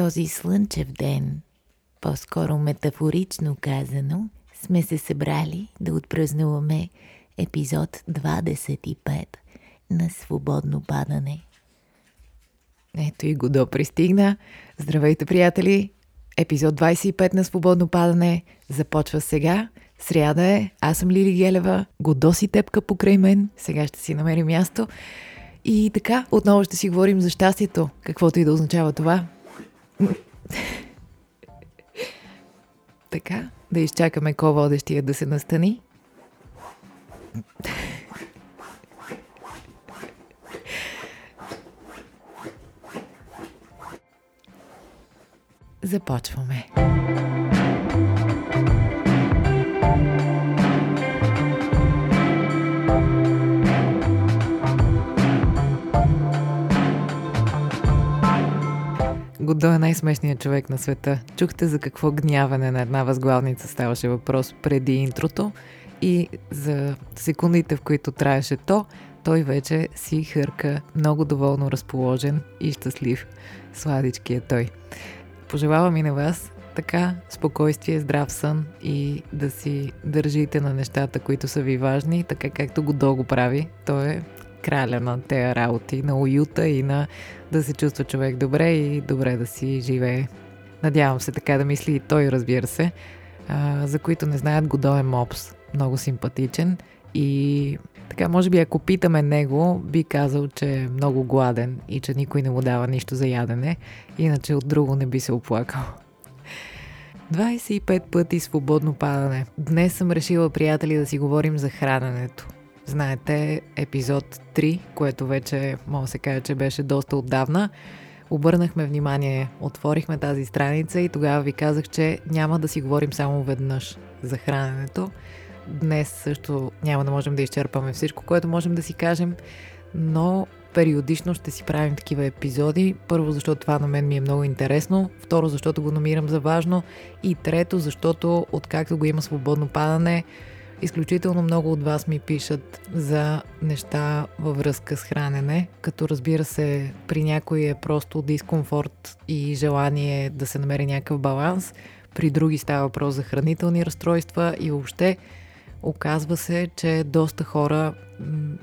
този слънчев ден, по-скоро метафорично казано, сме се събрали да отпразнуваме епизод 25 на Свободно падане. Ето и Годо пристигна. Здравейте, приятели! Епизод 25 на Свободно падане започва сега. Сряда е, аз съм Лили Гелева, Годо си тепка покрай мен, сега ще си намери място. И така, отново ще си говорим за щастието, каквото и да означава това. Така, да изчакаме ко-водещия да се настани. Започваме. Годо е най-смешният човек на света. Чухте за какво гняване на една възглавница ставаше въпрос преди интрото и за секундите, в които траеше то, той вече си хърка много доволно разположен и щастлив. Сладички е той. Пожелавам и на вас така спокойствие, здрав сън и да си държите на нещата, които са ви важни, така както го дълго прави. Той е краля на тези работи, на уюта и на да се чувства човек добре и добре да си живее. Надявам се така да мисли и той, разбира се. А, за които не знаят, Годо е мопс. Много симпатичен и така, може би ако питаме него, би казал, че е много гладен и че никой не му дава нищо за ядене, иначе от друго не би се оплакал. 25 пъти свободно падане. Днес съм решила, приятели, да си говорим за храненето. Знаете, епизод 3, което вече мога да се каже, че беше доста отдавна, обърнахме внимание, отворихме тази страница и тогава ви казах, че няма да си говорим само веднъж за храненето. Днес също няма да можем да изчерпаме всичко, което можем да си кажем, но периодично ще си правим такива епизоди. Първо, защото това на мен ми е много интересно. Второ, защото го намирам за важно. И трето, защото откакто го има свободно падане, Изключително много от вас ми пишат за неща във връзка с хранене, като разбира се, при някой е просто дискомфорт и желание да се намери някакъв баланс, при други става въпрос за хранителни разстройства и въобще оказва се, че доста хора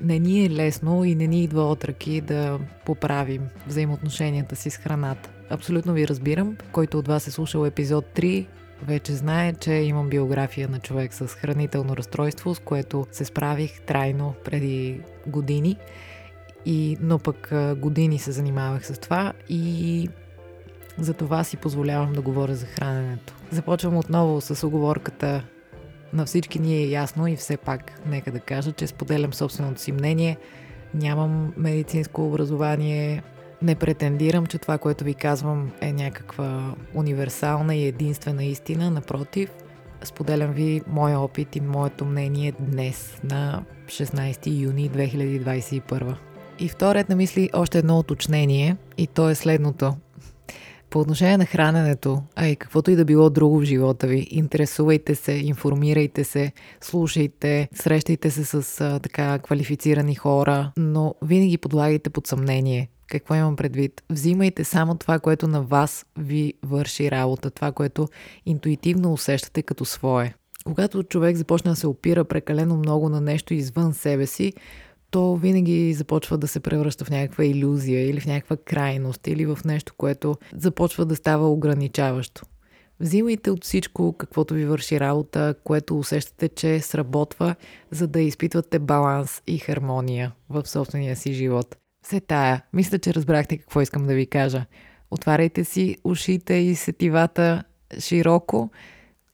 не ни е лесно и не ни идва от ръки да поправим взаимоотношенията си с храната. Абсолютно ви разбирам. Който от вас е слушал епизод 3, вече знае, че имам биография на човек с хранително разстройство, с което се справих трайно преди години. И, но пък години се занимавах с това и за това си позволявам да говоря за храненето. Започвам отново с оговорката на всички ни е ясно и все пак нека да кажа, че споделям собственото си мнение. Нямам медицинско образование, не претендирам, че това, което ви казвам е някаква универсална и единствена истина. Напротив, споделям ви моя опит и моето мнение днес, на 16 юни 2021. И вторият на мисли още едно уточнение и то е следното. По отношение на храненето, а и каквото и да било друго в живота ви, интересувайте се, информирайте се, слушайте, срещайте се с а, така квалифицирани хора, но винаги подлагайте под съмнение какво имам предвид? Взимайте само това, което на вас ви върши работа, това, което интуитивно усещате като свое. Когато човек започне да се опира прекалено много на нещо извън себе си, то винаги започва да се превръща в някаква иллюзия или в някаква крайност или в нещо, което започва да става ограничаващо. Взимайте от всичко, каквото ви върши работа, което усещате, че сработва, за да изпитвате баланс и хармония в собствения си живот. Все тая. Мисля, че разбрахте какво искам да ви кажа. Отваряйте си ушите и сетивата широко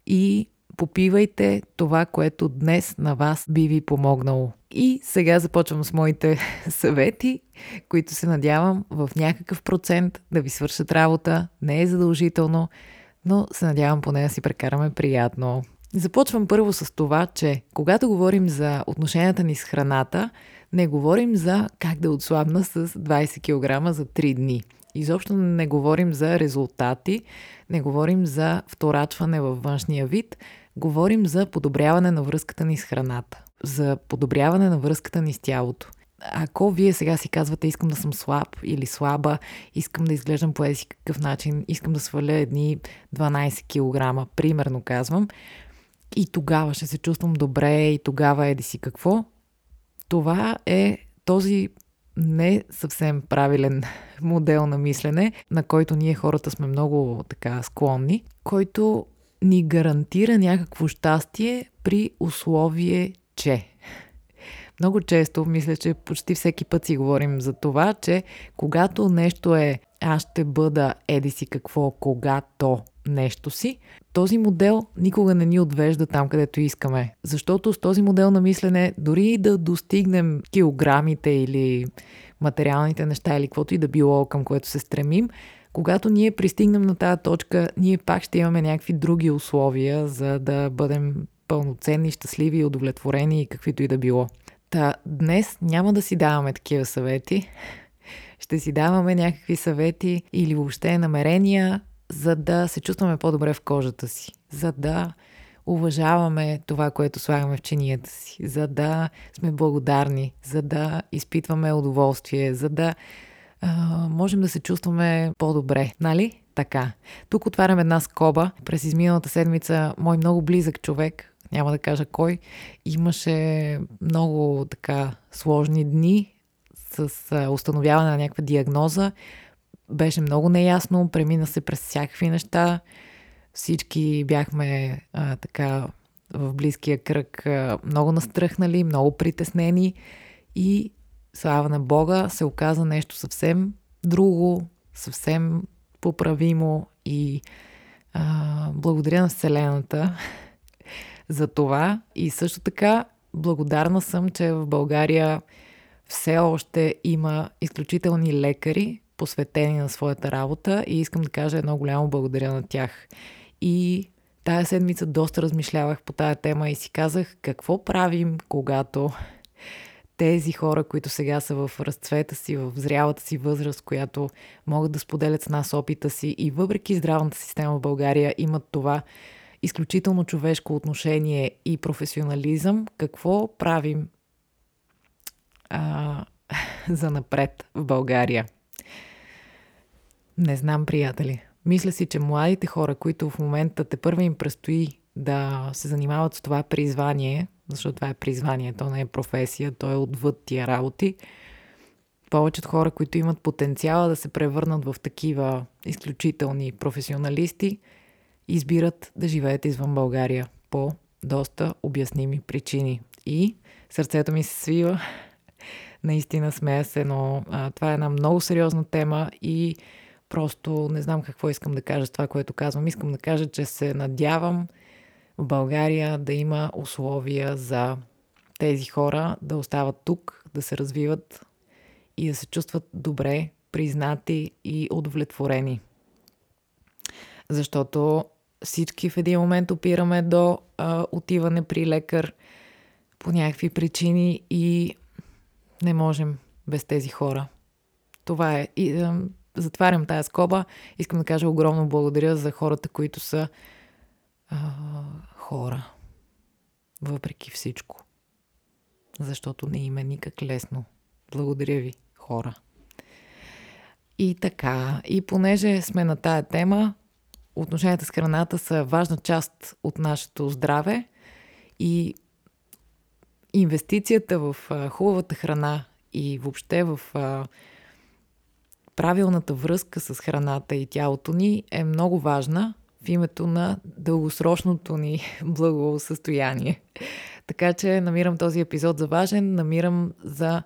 и попивайте това, което днес на вас би ви помогнало. И сега започвам с моите съвети, които се надявам в някакъв процент да ви свършат работа. Не е задължително, но се надявам поне да си прекараме приятно. Започвам първо с това, че когато говорим за отношенията ни с храната, не говорим за как да отслабна с 20 кг за 3 дни. Изобщо не говорим за резултати, не говорим за вторачване във външния вид, говорим за подобряване на връзката ни с храната, за подобряване на връзката ни с тялото. ако вие сега си казвате, искам да съм слаб или слаба, искам да изглеждам по еди какъв начин, искам да сваля едни 12 кг, примерно казвам, и тогава ще се чувствам добре, и тогава еди си какво, това е този не съвсем правилен модел на мислене, на който ние хората сме много така склонни, който ни гарантира някакво щастие при условие, че. Много често, мисля, че почти всеки път си говорим за това, че когато нещо е аз ще бъда еди си какво, когато нещо си, този модел никога не ни отвежда там, където искаме. Защото с този модел на мислене, дори да достигнем килограмите или материалните неща или каквото и да било, към което се стремим, когато ние пристигнем на тази точка, ние пак ще имаме някакви други условия, за да бъдем пълноценни, щастливи удовлетворени и каквито и да било. Та днес няма да си даваме такива съвети. Ще си даваме някакви съвети или въобще намерения, за да се чувстваме по-добре в кожата си, за да уважаваме това, което слагаме в чинията си, за да сме благодарни, за да изпитваме удоволствие, за да а, можем да се чувстваме по-добре, нали? Така. Тук отварям една скоба. През изминалата седмица мой много близък човек, няма да кажа кой, имаше много така сложни дни с установяване на някаква диагноза. Беше много неясно, премина се през всякакви неща. Всички бяхме а, така в близкия кръг а, много настръхнали, много притеснени и слава на Бога се оказа нещо съвсем друго, съвсем поправимо и а, благодаря на Вселената за това. И също така благодарна съм, че в България все още има изключителни лекари, посветени на своята работа и искам да кажа едно голямо благодаря на тях. И тая седмица доста размишлявах по тая тема и си казах какво правим, когато тези хора, които сега са в разцвета си, в зрялата си възраст, която могат да споделят с нас опита си и въпреки здравната система в България имат това изключително човешко отношение и професионализъм, какво правим а, за напред в България? Не знам, приятели. Мисля си, че младите хора, които в момента те първа им предстои да се занимават с това призвание, защото това е призвание, то не е професия, то е отвъд тия работи, повечето хора, които имат потенциала да се превърнат в такива изключителни професионалисти, избират да живеят извън България по доста обясними причини. И сърцето ми се свива, наистина смея се, но а, това е една много сериозна тема и Просто не знам какво искам да кажа с това, което казвам. Искам да кажа, че се надявам в България да има условия за тези хора да остават тук, да се развиват и да се чувстват добре, признати и удовлетворени. Защото всички в един момент опираме до а, отиване при лекар по някакви причини и не можем без тези хора. Това е. И, а, затварям тая скоба. Искам да кажа огромно благодаря за хората, които са а, хора. Въпреки всичко. Защото не има никак лесно. Благодаря ви, хора. И така, и понеже сме на тая тема, отношенията с храната са важна част от нашето здраве и инвестицията в хубавата храна и въобще в правилната връзка с храната и тялото ни е много важна в името на дългосрочното ни благосъстояние. Така че намирам този епизод за важен, намирам за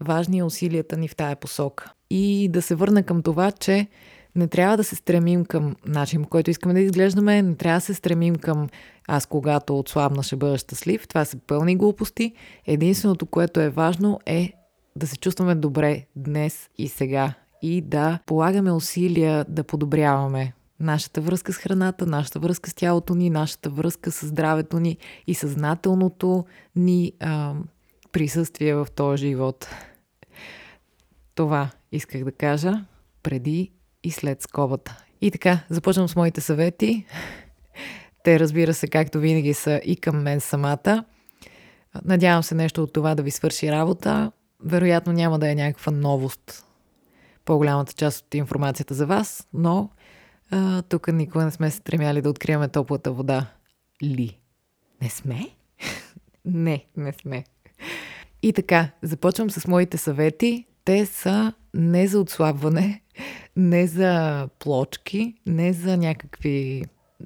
важни усилията ни в тая посока. И да се върна към това, че не трябва да се стремим към начин, по който искаме да изглеждаме, не трябва да се стремим към аз когато отслабна ще бъда щастлив. Това са пълни глупости. Единственото, което е важно е да се чувстваме добре днес и сега и да полагаме усилия да подобряваме нашата връзка с храната, нашата връзка с тялото ни, нашата връзка с здравето ни и съзнателното ни а, присъствие в този живот. Това исках да кажа преди и след скобата. И така, започвам с моите съвети. Те, разбира се, както винаги са и към мен самата. Надявам се нещо от това да ви свърши работа вероятно няма да е някаква новост по-голямата част от информацията за вас, но а, тук никога не сме се стремяли да откриваме топлата вода. Ли? Не сме? не, не сме. И така, започвам с моите съвети. Те са не за отслабване, не за плочки, не за някакви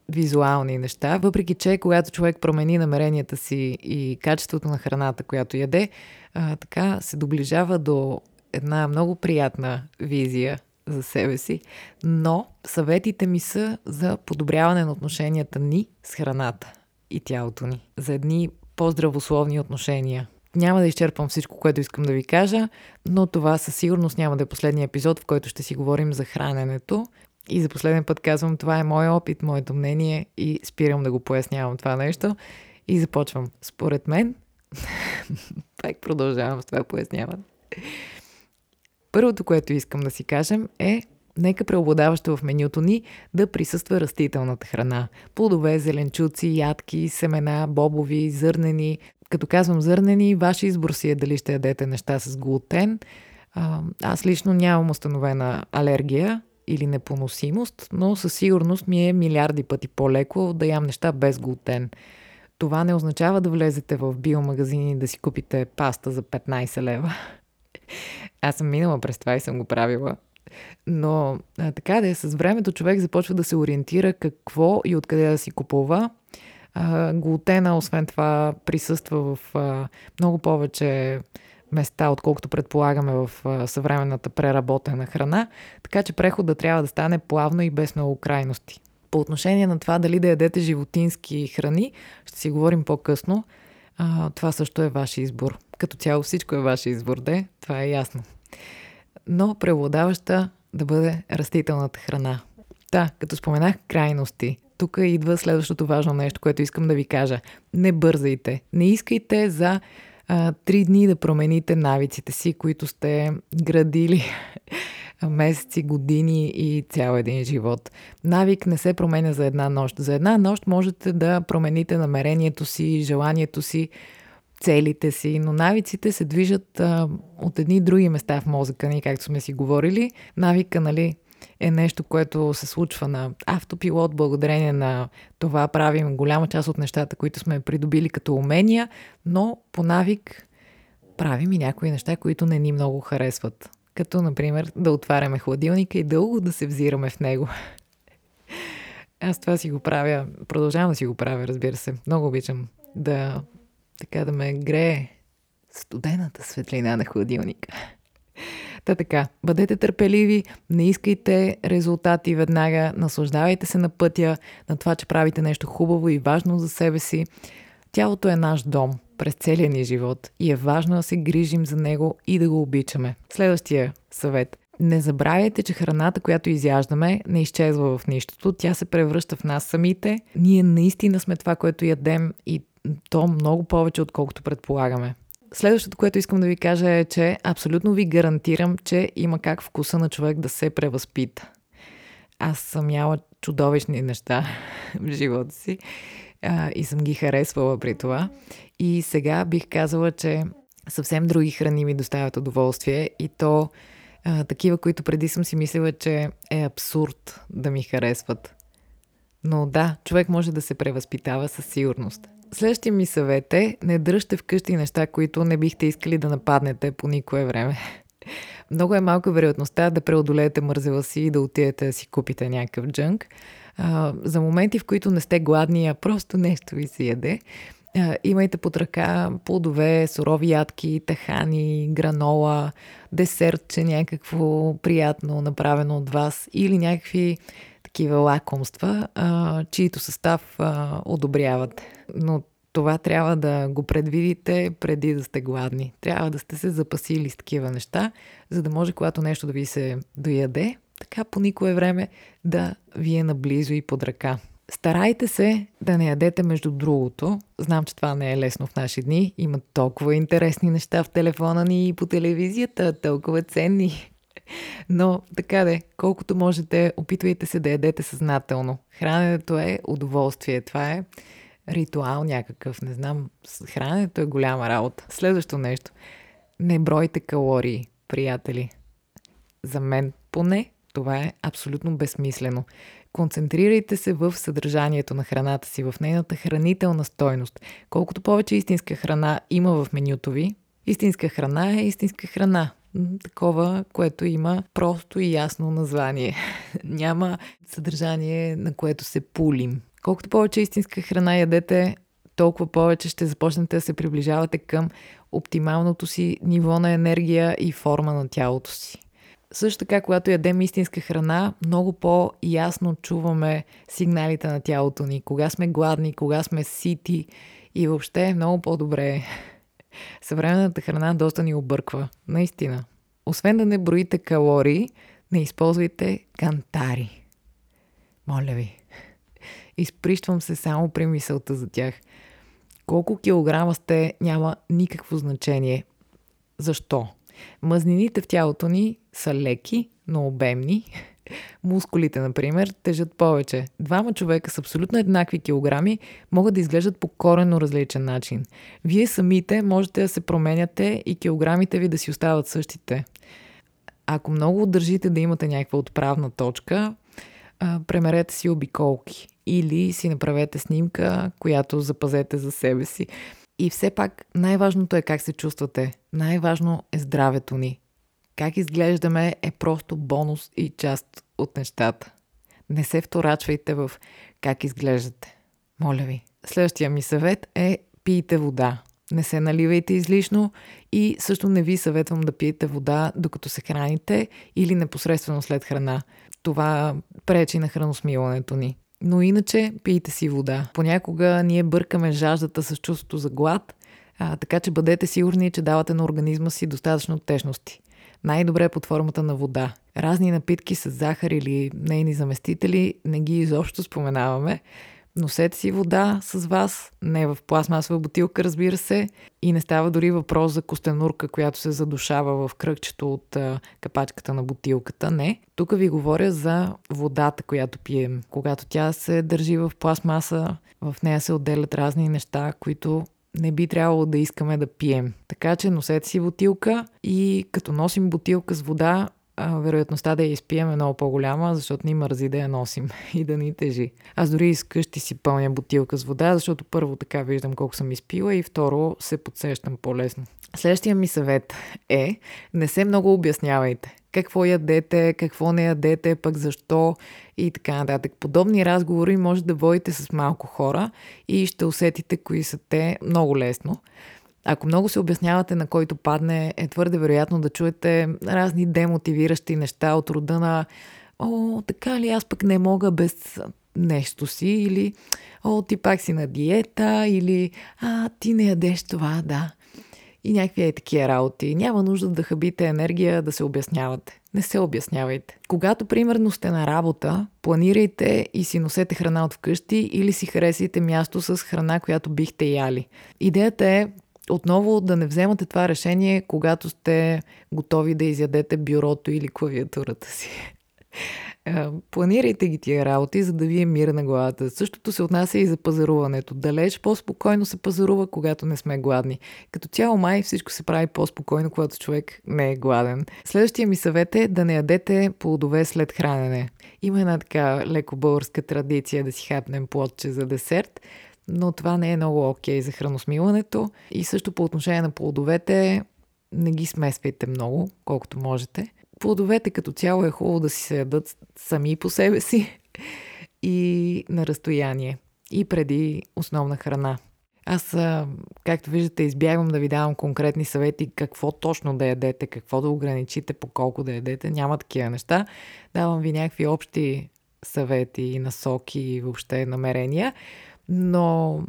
визуални неща, въпреки че когато човек промени намеренията си и качеството на храната, която яде, а, така се доближава до една много приятна визия за себе си, но съветите ми са за подобряване на отношенията ни с храната и тялото ни, за едни по-здравословни отношения. Няма да изчерпам всичко, което искам да ви кажа, но това със сигурност няма да е последния епизод, в който ще си говорим за храненето. И за последен път казвам, това е мой опит, моето мнение и спирам да го пояснявам това нещо. И започвам. Според мен, пак продължавам с това поясняване. Първото, което искам да си кажем е нека преобладаващо в менюто ни да присъства растителната храна. Плодове, зеленчуци, ядки, семена, бобови, зърнени. Като казвам зърнени, ваш избор си е дали ще ядете неща с глутен. Аз лично нямам установена алергия или непоносимост, но със сигурност ми е милиарди пъти по-леко да ям неща без глутен. Това не означава да влезете в биомагазини и да си купите паста за 15 лева. Аз съм минала през това и съм го правила. Но а, така да е, с времето човек започва да се ориентира какво и откъде да си купува. А, глутена, освен това, присъства в много повече места, отколкото предполагаме в съвременната преработена храна. Така че прехода трябва да стане плавно и без много крайности. По отношение на това дали да ядете животински храни, ще си говорим по-късно. Това също е ваш избор. Като цяло всичко е ваш избор, де, това е ясно. Но преобладаваща да бъде растителната храна. Да, като споменах крайности, тук идва следващото важно нещо, което искам да ви кажа. Не бързайте. Не искайте за три дни да промените навиците си, които сте градили месеци, години и цял един живот. Навик не се променя за една нощ. За една нощ можете да промените намерението си, желанието си, целите си, но навиците се движат а, от едни други места в мозъка ни, както сме си говорили. Навика, нали, е нещо, което се случва на автопилот, благодарение на това правим голяма част от нещата, които сме придобили като умения, но по навик правим и някои неща, които не ни много харесват. Като, например, да отваряме хладилника и дълго да се взираме в него. Аз това си го правя, продължавам да си го правя, разбира се. Много обичам да, така да ме грее студената светлина на хладилника. Та така, бъдете търпеливи, не искайте резултати веднага, наслаждавайте се на пътя, на това, че правите нещо хубаво и важно за себе си. Тялото е наш дом през целия ни живот и е важно да се грижим за него и да го обичаме. Следващия съвет. Не забравяйте, че храната, която изяждаме, не изчезва в нищото. Тя се превръща в нас самите. Ние наистина сме това, което ядем и то много повече, отколкото предполагаме. Следващото, което искам да ви кажа е, че абсолютно ви гарантирам, че има как вкуса на човек да се превъзпита. Аз съм яла чудовищни неща в живота си а, и съм ги харесвала при това. И сега бих казала, че съвсем други храни ми доставят удоволствие и то а, такива, които преди съм си мислила, че е абсурд да ми харесват. Но да, човек може да се превъзпитава със сигурност. Следващия ми съвет е не дръжте вкъщи неща, които не бихте искали да нападнете по никое време. Много е малка вероятността да преодолеете мързела си и да отидете да си купите някакъв джънк. А, за моменти, в които не сте гладни, а просто нещо ви се яде, а, имайте под ръка плодове, сурови ядки, тахани, гранола, десертче някакво приятно направено от вас или някакви такива лакомства, а, чието състав а, одобряват. Но това трябва да го предвидите преди да сте гладни. Трябва да сте се запасили с такива неща, за да може, когато нещо да ви се дояде, така по никое време да ви е наблизо и под ръка. Старайте се да не ядете между другото. Знам, че това не е лесно в наши дни. Има толкова интересни неща в телефона ни и по телевизията, толкова ценни. Но така де, колкото можете, опитвайте се да ядете съзнателно. Храненето е удоволствие. Това е ритуал някакъв. Не знам, храненето е голяма работа. Следващо нещо. Не бройте калории, приятели. За мен поне това е абсолютно безсмислено. Концентрирайте се в съдържанието на храната си, в нейната хранителна стойност. Колкото повече истинска храна има в менюто ви, истинска храна е истинска храна. Такова, което има просто и ясно название. Няма съдържание, на което се пулим. Колкото повече истинска храна ядете, толкова повече ще започнете да се приближавате към оптималното си ниво на енергия и форма на тялото си. Също така, когато ядем истинска храна, много по-ясно чуваме сигналите на тялото ни. Кога сме гладни, кога сме сити и въобще е много по-добре. Съвременната храна доста ни обърква. Наистина. Освен да не броите калории, не използвайте кантари. Моля ви. Изприщвам се само при мисълта за тях. Колко килограма сте, няма никакво значение. Защо? Мъзнините в тялото ни са леки, но обемни. Мускулите, например, тежат повече. Двама човека с абсолютно еднакви килограми могат да изглеждат по коренно различен начин. Вие самите можете да се променяте и килограмите ви да си остават същите. Ако много държите да имате някаква отправна точка, премерете си обиколки или си направете снимка, която запазете за себе си. И все пак най-важното е как се чувствате. Най-важно е здравето ни. Как изглеждаме е просто бонус и част от нещата. Не се вторачвайте в как изглеждате. Моля ви. Следващия ми съвет е пийте вода. Не се наливайте излишно и също не ви съветвам да пиете вода докато се храните или непосредствено след храна. Това пречи на храносмилането ни. Но иначе пийте си вода. Понякога ние бъркаме жаждата с чувството за глад, а, така че бъдете сигурни, че давате на организма си достатъчно течности. Най-добре е под формата на вода. Разни напитки с захар или нейни заместители не ги изобщо споменаваме, Носете си вода с вас, не в пластмасова бутилка, разбира се, и не става дори въпрос за костенурка, която се задушава в кръгчето от а, капачката на бутилката. Не. Тук ви говоря за водата, която пием. Когато тя се държи в пластмаса, в нея се отделят разни неща, които не би трябвало да искаме да пием. Така че носете си бутилка и като носим бутилка с вода, вероятността да я изпием е много по-голяма, защото ни мързи да я носим и да ни тежи. Аз дори изкъщи си пълня бутилка с вода, защото първо така виждам колко съм изпила и второ се подсещам по-лесно. Следващия ми съвет е не се много обяснявайте. Какво ядете, какво не ядете, пък защо и така нататък. Подобни разговори може да водите с малко хора и ще усетите кои са те много лесно. Ако много се обяснявате на който падне, е твърде вероятно да чуете разни демотивиращи неща от рода на О, така ли, аз пък не мога без нещо си, или О, ти пак си на диета, или А, ти не ядеш това, да. И някакви е такива работи. Няма нужда да хабите енергия да се обяснявате. Не се обяснявайте. Когато, примерно, сте на работа, планирайте и си носете храна от вкъщи или си харесайте място с храна, която бихте яли. Идеята е отново да не вземате това решение, когато сте готови да изядете бюрото или клавиатурата си. Е, планирайте ги тия работи, за да ви е мир на главата. Същото се отнася и за пазаруването. Далеч по-спокойно се пазарува, когато не сме гладни. Като цяло май всичко се прави по-спокойно, когато човек не е гладен. Следващия ми съвет е да не ядете плодове след хранене. Има една така леко българска традиция да си хапнем плодче за десерт но това не е много окей okay за храносмилането. И също по отношение на плодовете, не ги смесвайте много, колкото можете. Плодовете като цяло е хубаво да си се ядат сами по себе си и на разстояние. И преди основна храна. Аз, както виждате, избягвам да ви давам конкретни съвети какво точно да ядете, какво да ограничите, по колко да ядете. Няма такива неща. Давам ви някакви общи съвети, насоки и въобще намерения. Но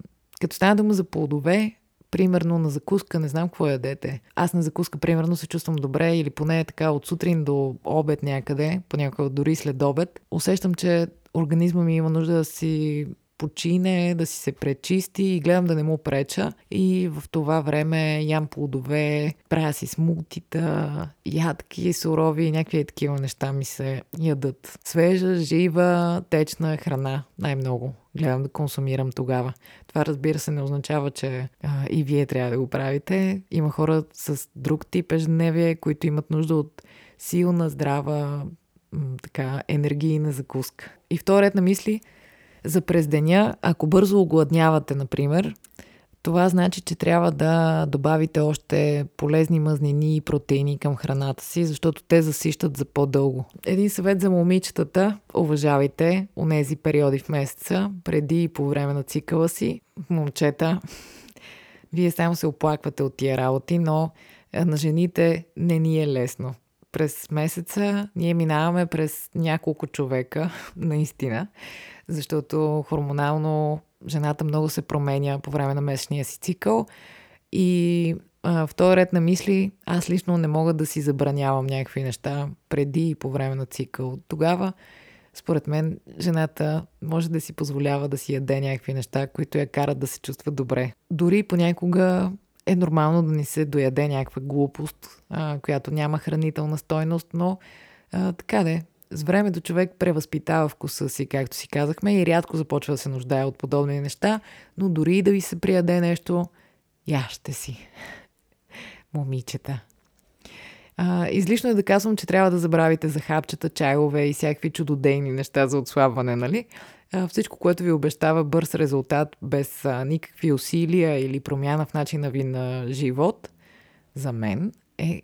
като стана дума за плодове, примерно на закуска, не знам какво ядете. Аз на закуска, примерно, се чувствам добре или поне така от сутрин до обед някъде, понякога дори след обед. Усещам, че организма ми има нужда да си почине, да си се пречисти и гледам да не му преча. И в това време ям плодове, правя си смутита, ядки, сурови и някакви такива неща ми се ядат. Свежа, жива, течна храна най-много гледам да консумирам тогава. Това разбира се не означава, че а, и вие трябва да го правите. Има хора с друг тип ежедневие, които имат нужда от силна, здрава, м- така, енергийна закуска. И вторият на мисли – за през деня, ако бързо огладнявате, например, това значи, че трябва да добавите още полезни мазнини и протеини към храната си, защото те засищат за по-дълго. Един съвет за момичетата. Уважавайте онези периоди в месеца, преди и по време на цикъла си. Момчета, вие само се оплаквате от тия работи, но на жените не ни е лесно. През месеца ние минаваме през няколко човека, наистина защото хормонално жената много се променя по време на месечния си цикъл. И а, в този ред на мисли, аз лично не мога да си забранявам някакви неща преди и по време на цикъл. Тогава, според мен, жената може да си позволява да си яде някакви неща, които я карат да се чувства добре. Дори понякога е нормално да ни се дояде някаква глупост, а, която няма хранителна стойност, но а, така де, с времето човек превъзпитава вкуса си, както си казахме, и рядко започва да се нуждае от подобни неща, но дори да ви се прияде нещо, яще си. Момичета. А, излишно е да казвам, че трябва да забравите за хапчета, чайове и всякакви чудодейни неща за отслабване, нали? А, всичко, което ви обещава бърз резултат, без а, никакви усилия или промяна в начина ви на живот, за мен е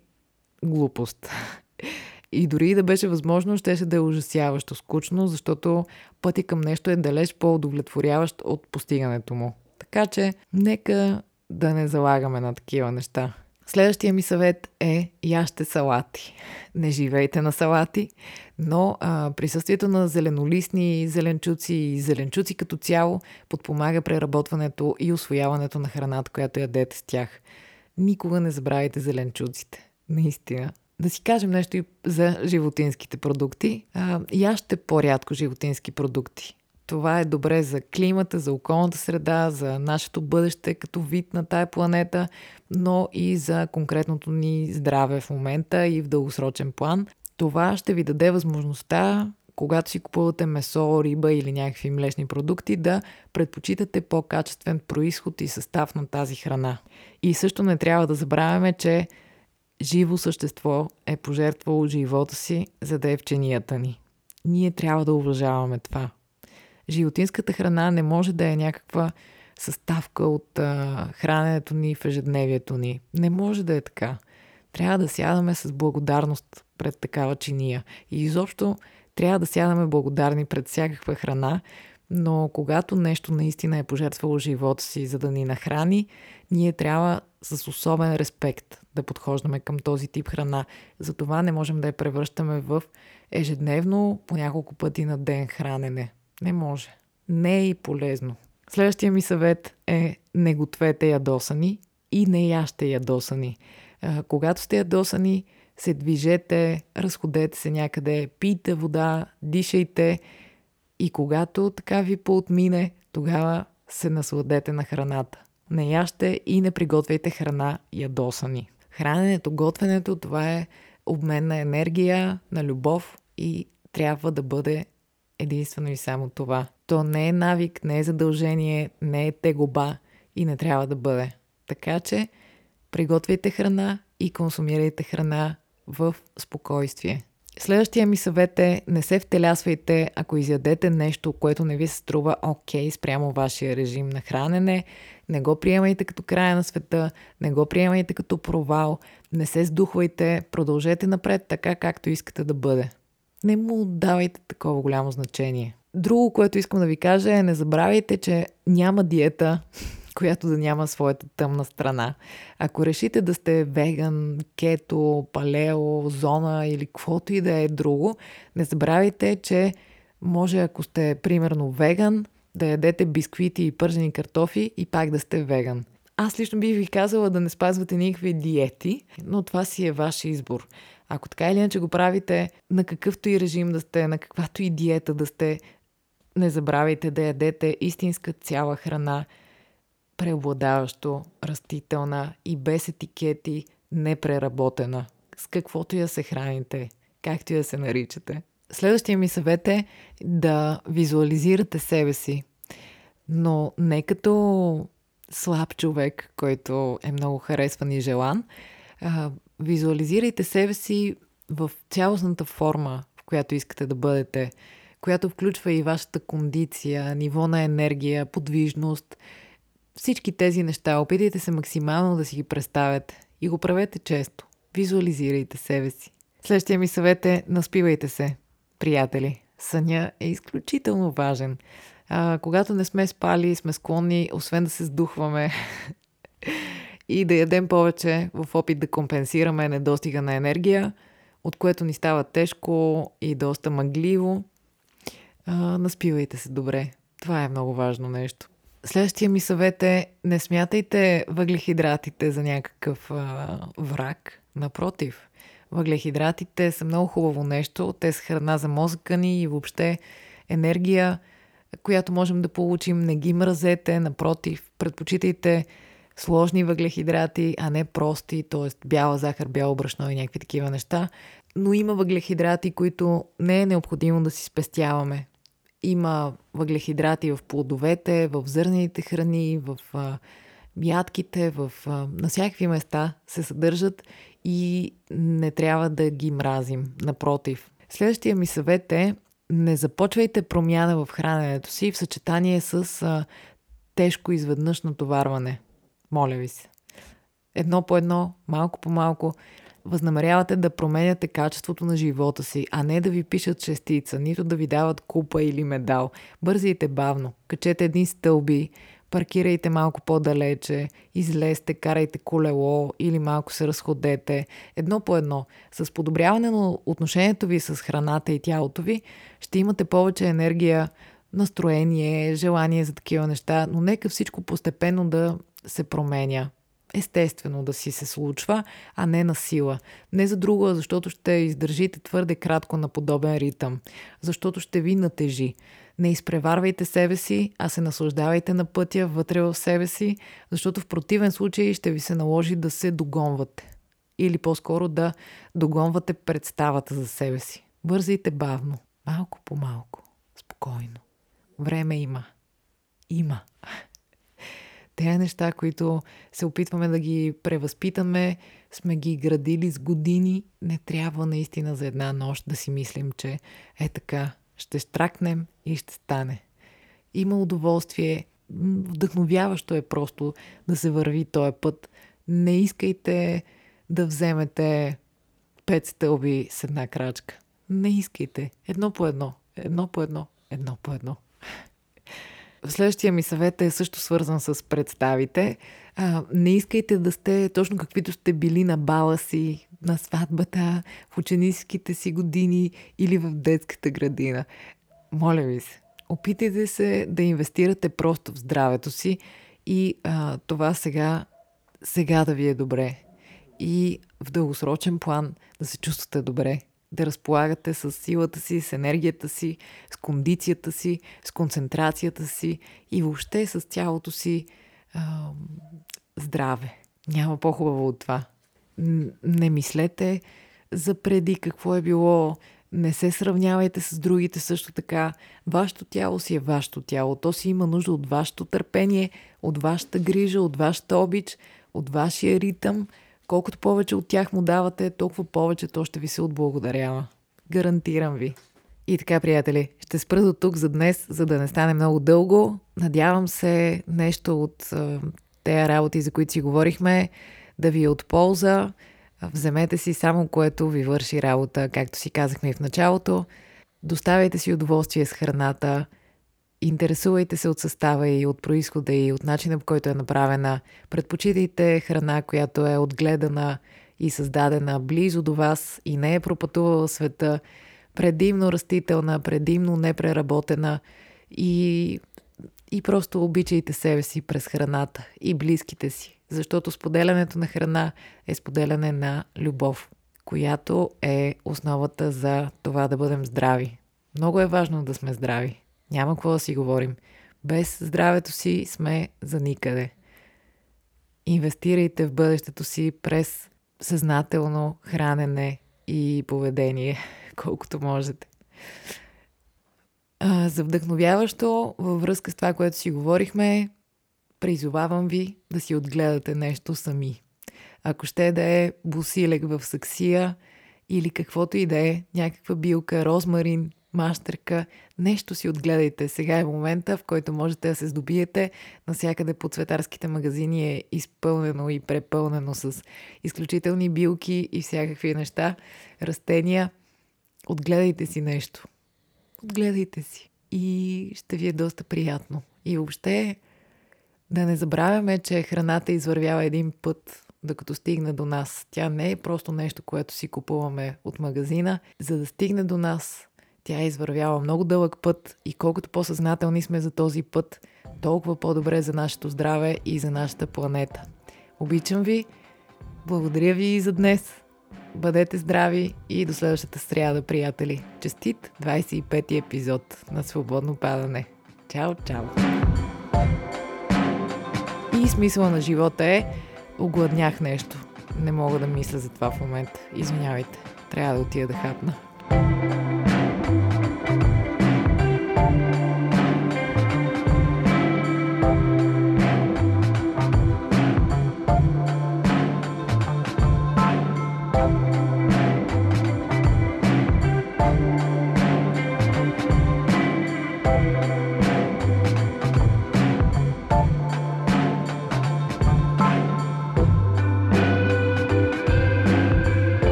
глупост. И дори да беше възможно, щеше да е ужасяващо скучно, защото пъти към нещо е далеч по-удовлетворяващ от постигането му. Така че, нека да не залагаме на такива неща. Следващия ми съвет е яще салати. Не живейте на салати, но а, присъствието на зеленолистни зеленчуци и зеленчуци като цяло подпомага преработването и освояването на храната, която ядете с тях. Никога не забравяйте зеленчуците. Наистина, да си кажем нещо и за животинските продукти. А, яще по-рядко животински продукти. Това е добре за климата, за околната среда, за нашето бъдеще като вид на тая планета, но и за конкретното ни здраве в момента и в дългосрочен план. Това ще ви даде възможността, когато си купувате месо, риба или някакви млечни продукти, да предпочитате по-качествен происход и състав на тази храна. И също не трябва да забравяме, че живо същество е пожертвало живота си, за да е в ченията ни. Ние трябва да уважаваме това. Животинската храна не може да е някаква съставка от а, храненето ни в ежедневието ни. Не може да е така. Трябва да сядаме с благодарност пред такава чиния. И изобщо трябва да сядаме благодарни пред всякаква храна, но когато нещо наистина е пожертвало живота си, за да ни нахрани, ние трябва с особен респект да подхождаме към този тип храна. Затова не можем да я превръщаме в ежедневно по няколко пъти на ден хранене. Не може. Не е и полезно. Следващия ми съвет е не гответе ядосани и не яще ядосани. Когато сте ядосани, се движете, разходете се някъде, пийте вода, дишайте и когато така ви поотмине, тогава се насладете на храната. Не яще и не приготвяйте храна ядосани. Храненето, готвенето, това е обмен на енергия, на любов и трябва да бъде единствено и само това. То не е навик, не е задължение, не е тегоба и не трябва да бъде. Така че приготвяйте храна и консумирайте храна в спокойствие. Следващия ми съвет е не се втелясвайте, ако изядете нещо, което не ви се струва окей okay, спрямо вашия режим на хранене. Не го приемайте като края на света, не го приемайте като провал, не се сдухвайте, продължете напред така, както искате да бъде. Не му давайте такова голямо значение. Друго, което искам да ви кажа е не забравяйте, че няма диета, която да няма своята тъмна страна. Ако решите да сте веган, кето, палео, зона или каквото и да е друго, не забравяйте, че може ако сте примерно веган, да ядете бисквити и пържени картофи и пак да сте веган. Аз лично бих ви казала да не спазвате никакви диети, но това си е ваш избор. Ако така или иначе го правите, на какъвто и режим да сте, на каквато и диета да сте, Не забравяйте да ядете истинска цяла храна, преобладаващо растителна и без етикети, непреработена. С каквото я се храните, както я се наричате. Следващия ми съвет е да визуализирате себе си, но не като слаб човек, който е много харесван и желан. А, визуализирайте себе си в цялостната форма, в която искате да бъдете, която включва и вашата кондиция, ниво на енергия, подвижност. Всички тези неща опитайте се максимално да си ги представяте и го правете често. Визуализирайте себе си. Следващия ми съвет е наспивайте се, приятели. Съня е изключително важен. А, когато не сме спали, сме склонни, освен да се сдухваме и да ядем повече в опит да компенсираме недостига на енергия, от което ни става тежко и доста мъгливо. А, наспивайте се добре. Това е много важно нещо. Следващия ми съвет е не смятайте въглехидратите за някакъв а, враг. Напротив, въглехидратите са много хубаво нещо. Те са храна за мозъка ни и въобще енергия, която можем да получим. Не ги мразете, напротив, предпочитайте сложни въглехидрати, а не прости, т.е. бяла захар, бяло брашно и някакви такива неща. Но има въглехидрати, които не е необходимо да си спестяваме. Има въглехидрати в плодовете, в зърнените храни, в ядките, в, на всякакви места се съдържат и не трябва да ги мразим. Напротив. Следващия ми съвет е не започвайте промяна в храненето си в съчетание с а, тежко изведнъж натоварване. Моля ви се. Едно по едно, малко по малко, възнамерявате да променяте качеството на живота си, а не да ви пишат шестица, нито да ви дават купа или медал. Бързайте бавно, качете едни стълби, паркирайте малко по-далече, излезте, карайте колело или малко се разходете. Едно по едно. С подобряване на отношението ви с храната и тялото ви, ще имате повече енергия, настроение, желание за такива неща, но нека всичко постепенно да се променя. Естествено да си се случва, а не на сила. Не за друго, а защото ще издържите твърде кратко на подобен ритъм. Защото ще ви натежи. Не изпреварвайте себе си, а се наслаждавайте на пътя вътре в себе си, защото в противен случай ще ви се наложи да се догонвате. Или по-скоро да догонвате представата за себе си. Бързайте бавно, малко по малко, спокойно. Време има. Има. Те неща, които се опитваме да ги превъзпитаме, сме ги градили с години. Не трябва наистина за една нощ да си мислим, че е така, ще штракнем и ще стане. Има удоволствие, вдъхновяващо е просто да се върви този път. Не искайте да вземете пет стълби с една крачка. Не искайте. Едно по едно. Едно по едно. Едно по едно. Следващия ми съвет е също свързан с представите. А, не искайте да сте точно каквито сте били на бала си, на сватбата, в ученическите си години или в детската градина. Моля ви се, опитайте се да инвестирате просто в здравето си и а, това сега, сега да ви е добре. И в дългосрочен план да се чувствате добре да разполагате с силата си, с енергията си, с кондицията си, с концентрацията си и въобще с цялото си а, здраве. Няма по-хубаво от това. Не мислете за преди какво е било, не се сравнявайте с другите също така. Вашето тяло си е вашето тяло. То си има нужда от вашето търпение, от вашата грижа, от вашата обич, от вашия ритъм – Колкото повече от тях му давате, толкова повече то ще ви се отблагодарява. Гарантирам ви. И така, приятели, ще спра до тук за днес, за да не стане много дълго. Надявам се нещо от тези работи, за които си говорихме, да ви е от полза. Вземете си само което ви върши работа, както си казахме и в началото. Доставяйте си удоволствие с храната – Интересувайте се от състава и от происхода и от начина по който е направена. Предпочитайте храна, която е отгледана и създадена близо до вас и не е пропътувала света, предимно растителна, предимно непреработена и, и просто обичайте себе си през храната и близките си, защото споделянето на храна е споделяне на любов, която е основата за това да бъдем здрави. Много е важно да сме здрави. Няма какво да си говорим. Без здравето си сме за никъде. Инвестирайте в бъдещето си през съзнателно хранене и поведение, колкото можете. А, за вдъхновяващо, във връзка с това, което си говорихме, призовавам ви да си отгледате нещо сами. Ако ще да е бусилек в саксия или каквото и да е, някаква билка, розмарин, мащерка, нещо си отгледайте. Сега е момента, в който можете да се здобиете. Насякъде по цветарските магазини е изпълнено и препълнено с изключителни билки и всякакви неща, растения. Отгледайте си нещо. Отгледайте си. И ще ви е доста приятно. И въобще да не забравяме, че храната извървява един път, докато стигне до нас. Тя не е просто нещо, което си купуваме от магазина. За да стигне до нас, тя е извървява много дълъг път и колкото по-съзнателни сме за този път, толкова по-добре за нашето здраве и за нашата планета. Обичам ви, благодаря ви и за днес. Бъдете здрави и до следващата сряда, приятели. Честит 25-ти епизод на Свободно падане. Чао, чао! И смисъла на живота е огладнях нещо. Не мога да мисля за това в момента. Извинявайте. Трябва да отида да хапна.